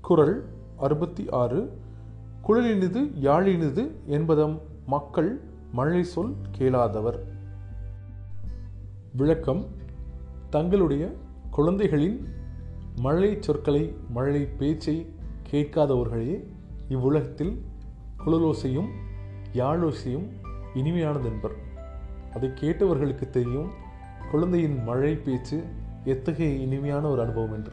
குரல் அறுபத்தி ஆறு குழலினிது யாழினிது என்பதம் மக்கள் மழை சொல் கேளாதவர். விளக்கம் தங்களுடைய குழந்தைகளின் மழை சொற்களை மழை பேச்சை கேட்காதவர்களே இவ்வுலகத்தில் குழலோசையும் யாழோசையும் இனிமையானது என்பர் அதை கேட்டவர்களுக்கு தெரியும் குழந்தையின் மழை பேச்சு எத்தகைய இனிமையான ஒரு அனுபவம் என்று.